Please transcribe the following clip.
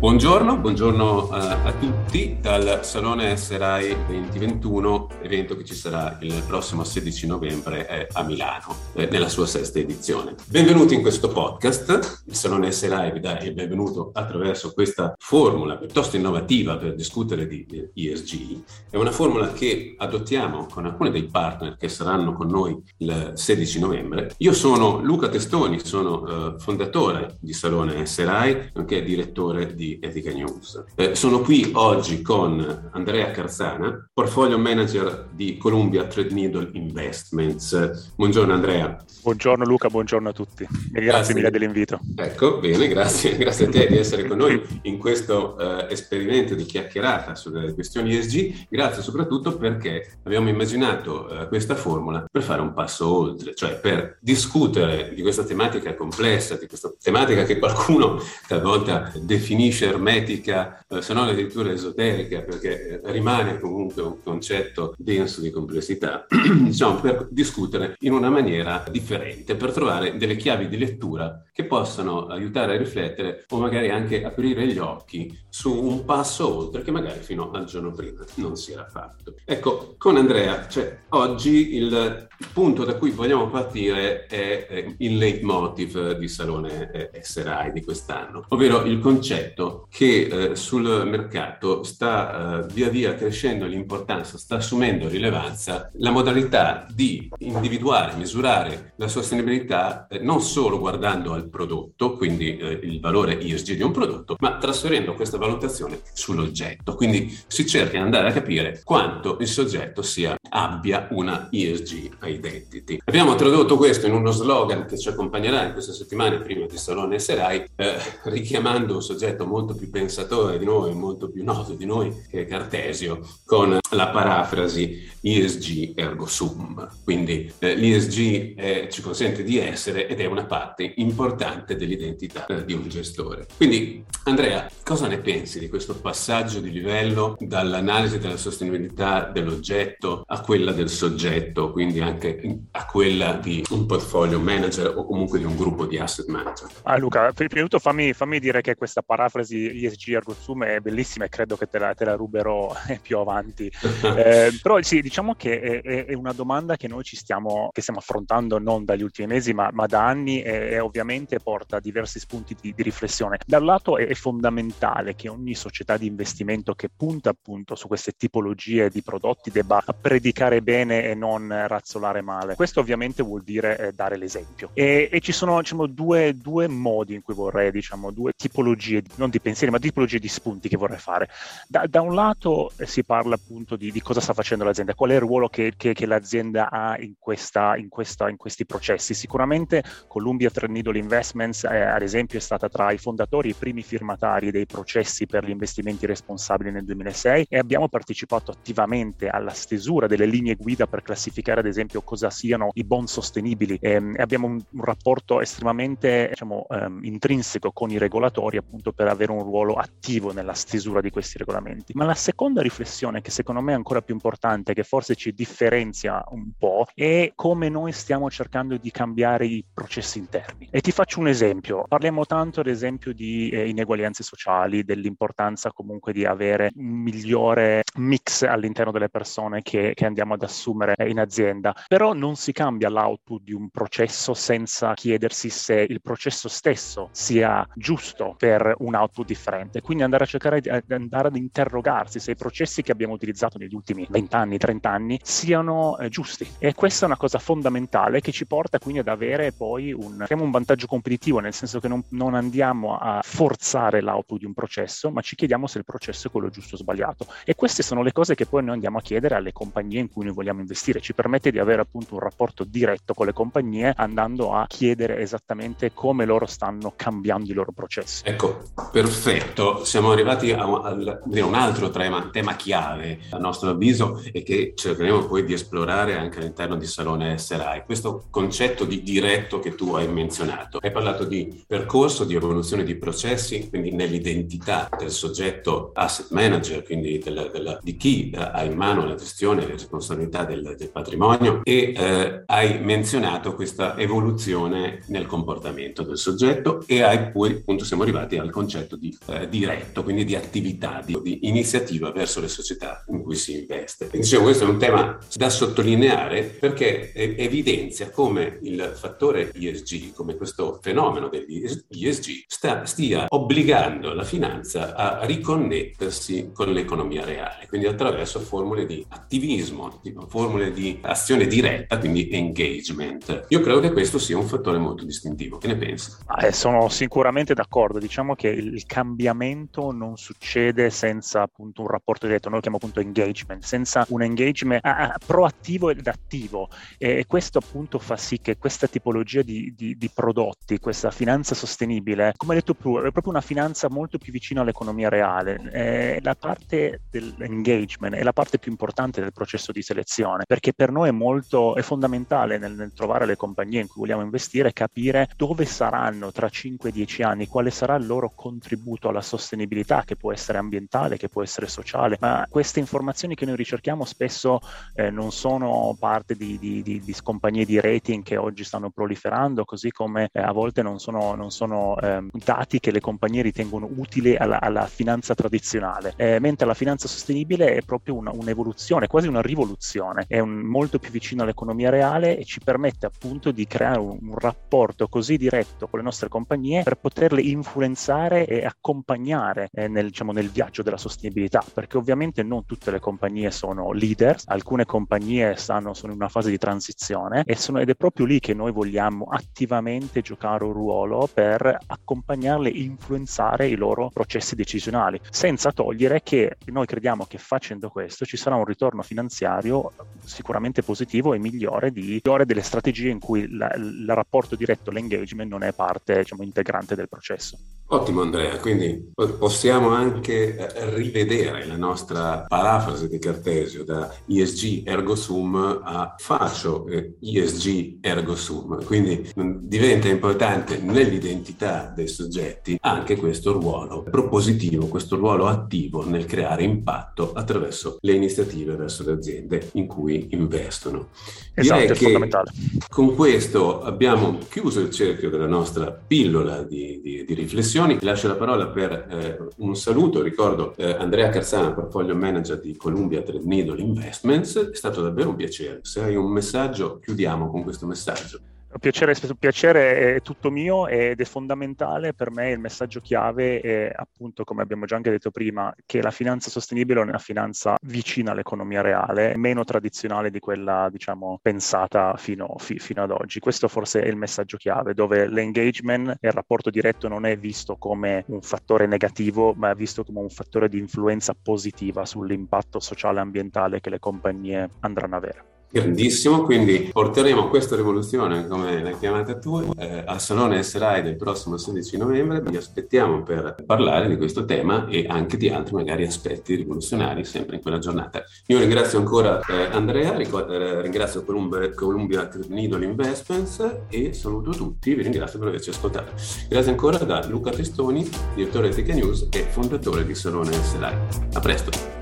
Buongiorno, buongiorno uh, a tutti dal Salone SRI 2021, evento che ci sarà il prossimo 16 novembre eh, a Milano, eh, nella sua sesta edizione. Benvenuti in questo podcast. Il Salone SRI vi dà il benvenuto attraverso questa formula piuttosto innovativa per discutere di ESG. È una formula che adottiamo con alcuni dei partner che saranno con noi il 16 novembre. Io sono Luca Testoni, sono uh, fondatore di Salone SRI, nonché direttore di Etica News. Eh, sono qui oggi con Andrea Carzana, portfolio manager di Columbia Threadneedle Investments. Buongiorno Andrea. Buongiorno Luca, buongiorno a tutti e grazie, grazie. mille dell'invito. Ecco, bene, grazie, grazie a te di essere con noi in questo eh, esperimento di chiacchierata sulle questioni ESG. Grazie soprattutto perché abbiamo immaginato eh, questa formula per fare un passo oltre, cioè per discutere di questa tematica complessa, di questa tematica che qualcuno talvolta definisce definisce ermetica, eh, se non addirittura esoterica, perché eh, rimane comunque un concetto denso di complessità, diciamo, per discutere in una maniera differente, per trovare delle chiavi di lettura che possano aiutare a riflettere o magari anche aprire gli occhi su un passo oltre che magari fino al giorno prima non si era fatto. Ecco, con Andrea, cioè, oggi il punto da cui vogliamo partire è il leitmotiv di Salone SRI di quest'anno, ovvero il concetto che eh, sul mercato sta eh, via via crescendo l'importanza, sta assumendo rilevanza la modalità di individuare, misurare la sostenibilità eh, non solo guardando al prodotto, quindi eh, il valore ISG di un prodotto, ma trasferendo questa valutazione sull'oggetto. Quindi si cerca di andare a capire quanto il soggetto sia, abbia una ESG identity. Abbiamo tradotto questo in uno slogan che ci accompagnerà in queste settimane prima di Salone SRI, eh, richiamando un soggetto molto più pensatore di noi, molto più noto di noi che è Cartesio, con la parafrasi ESG ergo sum. Quindi eh, l'ESG eh, ci consente di essere ed è una parte importante dell'identità eh, di un gestore. Quindi Andrea, cosa ne pensi di questo passaggio di livello dall'analisi della sostenibilità dell'oggetto a quella del soggetto, quindi anche a quella di un portfolio manager o comunque di un gruppo di asset manager? Ah, Luca, prima di tutto fammi, fammi dire che questa parafrasi ESG ergo sum è bellissima e credo che te la, te la ruberò più avanti. eh, però sì, diciamo che è, è, una domanda che noi ci stiamo, che stiamo affrontando non dagli ultimi mesi, ma, ma da anni e, e, ovviamente porta diversi spunti di, di riflessione. Da un lato è, è, fondamentale che ogni società di investimento che punta appunto su queste tipologie di prodotti debba predicare bene e non razzolare male. Questo ovviamente vuol dire eh, dare l'esempio. E, e ci sono diciamo, due, due, modi in cui vorrei, diciamo, due tipologie, non di pensieri, ma tipologie di spunti che vorrei fare. Da, da un lato eh, si parla appunto di, di cosa sta facendo l'azienda, qual è il ruolo che, che, che l'azienda ha in, questa, in, questa, in, questi processi. Sicuramente Columbia Threadneedle Investments, eh, ad esempio, è stata tra i fondatori e i primi firmatari dei processi per gli investimenti responsabili nel 2006 e abbiamo partecipato attivamente alla stesura delle linee guida per classificare, ad esempio, cosa siano i bond sostenibili. Ehm, e abbiamo un, un, rapporto estremamente diciamo, um, intrinseco con i regolatori appunto per avere un ruolo attivo nella stesura di questi regolamenti. Ma la seconda riflessione, che secondo me è ancora più importante, che forse ci differenzia un po', è come noi stiamo cercando di cambiare i processi interni. E ti faccio un esempio. Parliamo tanto, ad esempio, di eh, ineguaglianze sociali, dell'importanza comunque di avere un migliore mix all'interno delle persone che, che andiamo ad assumere in azienda. Però non si cambia l'output di un processo senza chiedersi se il processo stesso sia giusto per un output differente. Quindi andare a cercare di andare ad interrogarsi se i processi che abbiamo utilizzato negli ultimi 20 anni, 30 anni siano eh, giusti. E questa è una cosa fondamentale che ci porta quindi ad avere poi un, un vantaggio competitivo, nel senso che non, non andiamo a forzare l'output di un processo, ma ci chiediamo se il processo è quello giusto o sbagliato. E queste sono le cose che poi noi andiamo a chiedere alle compagnie in cui noi vogliamo investire. Ci permette di avere appunto un rapporto diretto con le compagnie andando a chiedere esattamente come loro stanno cambiando i loro processi. Ecco, perfetto. Siamo arrivati a, a, a un altro tema, tema chiave a nostro avviso e che cercheremo poi di esplorare anche all'interno di Salone SRI. Questo concetto di diretto che tu hai menzionato. Hai parlato di percorso, di evoluzione di processi, quindi nell'identità del soggetto asset manager, quindi del, del, di chi ha in mano la gestione e le responsabilità del, del patrimonio e eh, hai menzionato questa evoluzione nel comportamento del soggetto e hai poi appunto siamo arrivati al concetto concetto di eh, diretto, quindi di attività, di, di, iniziativa verso le società in cui si investe. E dicevo, questo è un tema da sottolineare perché evidenzia come il fattore ESG, come questo fenomeno degli ESG, sta, stia obbligando la finanza a riconnettersi con l'economia reale, quindi attraverso formule di attivismo, formule di azione diretta, quindi engagement. Io credo che questo sia un fattore molto distintivo. Che ne pensi? Eh, sono sicuramente d'accordo. Diciamo che il cambiamento non succede senza appunto un rapporto diretto, noi lo chiamiamo appunto engagement, senza un engagement ah, proattivo ed attivo. E questo appunto fa sì che questa tipologia di, di, di prodotti, questa finanza sostenibile, come hai detto tu, è proprio una finanza molto più vicina all'economia reale. Eh, la parte dell'engagement è la parte più importante del processo di selezione, perché per noi è molto, è fondamentale nel, nel trovare le compagnie in cui vogliamo investire, capire dove saranno tra 5-10 anni, quale sarà il loro contributo alla sostenibilità, che può essere ambientale, che può essere sociale, ma queste informazioni che noi ricerchiamo spesso eh, non sono parte di, di, di, di, compagnie di rating che oggi stanno proliferando, così come eh, a volte non sono, non sono eh, dati che le compagnie ritengono utili alla, alla finanza tradizionale, eh, mentre la finanza sostenibile è proprio una, un'evoluzione, quasi una rivoluzione, è un, molto più vicino all'economia reale e ci permette appunto di creare un, un rapporto così diretto con le nostre compagnie per poterle influenzare e accompagnare eh, nel, diciamo, nel viaggio della sostenibilità, perché ovviamente non tutte le compagnie sono leader, alcune compagnie stanno, sono in una fase di transizione sono, ed è proprio lì che noi vogliamo attivamente giocare un ruolo per accompagnarle e influenzare i loro processi decisionali, senza togliere che noi crediamo che facendo questo ci sarà un ritorno finanziario sicuramente positivo e migliore, di, migliore delle strategie in cui il rapporto diretto, l'engagement non è parte diciamo, integrante del processo. Ottimo Andrea, quindi possiamo anche eh, rivedere la nostra parafrasi di Cartesio da ESG ergo sum a faccio ESG ergo sum, quindi diventa importante nell'identità dei soggetti anche questo ruolo propositivo, questo ruolo attivo nel creare impatto attraverso le iniziative verso le aziende in cui investono. Esatto, Direi è fondamentale. Con questo abbiamo chiuso il cerchio della nostra pillola di, di, di riflessione riflessioni. Lascio la parola per eh, un saluto. Ricordo eh, Andrea Carzana, portfolio manager di Columbia Threadneedle Investments. È stato davvero un piacere. Se hai un messaggio, chiudiamo con questo messaggio. Piacere, piacere è tutto mio ed è fondamentale per me il messaggio chiave è appunto, come abbiamo già anche detto prima, che la finanza sostenibile è una finanza vicina all'economia reale, meno tradizionale di quella, diciamo, pensata fino, fi, fino ad oggi. Questo forse è il messaggio chiave, dove l'engagement e il rapporto diretto non è visto come un fattore negativo, ma è visto come un fattore di influenza positiva sull'impatto sociale e ambientale che le compagnie andranno ad avere. Grandissimo, quindi porteremo questa rivoluzione, come l'hai chiamata tu, eh, al Salone SRAI del prossimo 16 novembre. Vi aspettiamo per parlare di questo tema e anche di altri magari aspetti rivoluzionari sempre in quella giornata. Io ringrazio ancora eh, Andrea, ricordo, eh, ringrazio Columbia, Columbia Needle Investments e saluto tutti, vi ringrazio per averci ascoltato. Grazie ancora da Luca Testoni, direttore di Tech News e fondatore di Salone SRAI. A presto!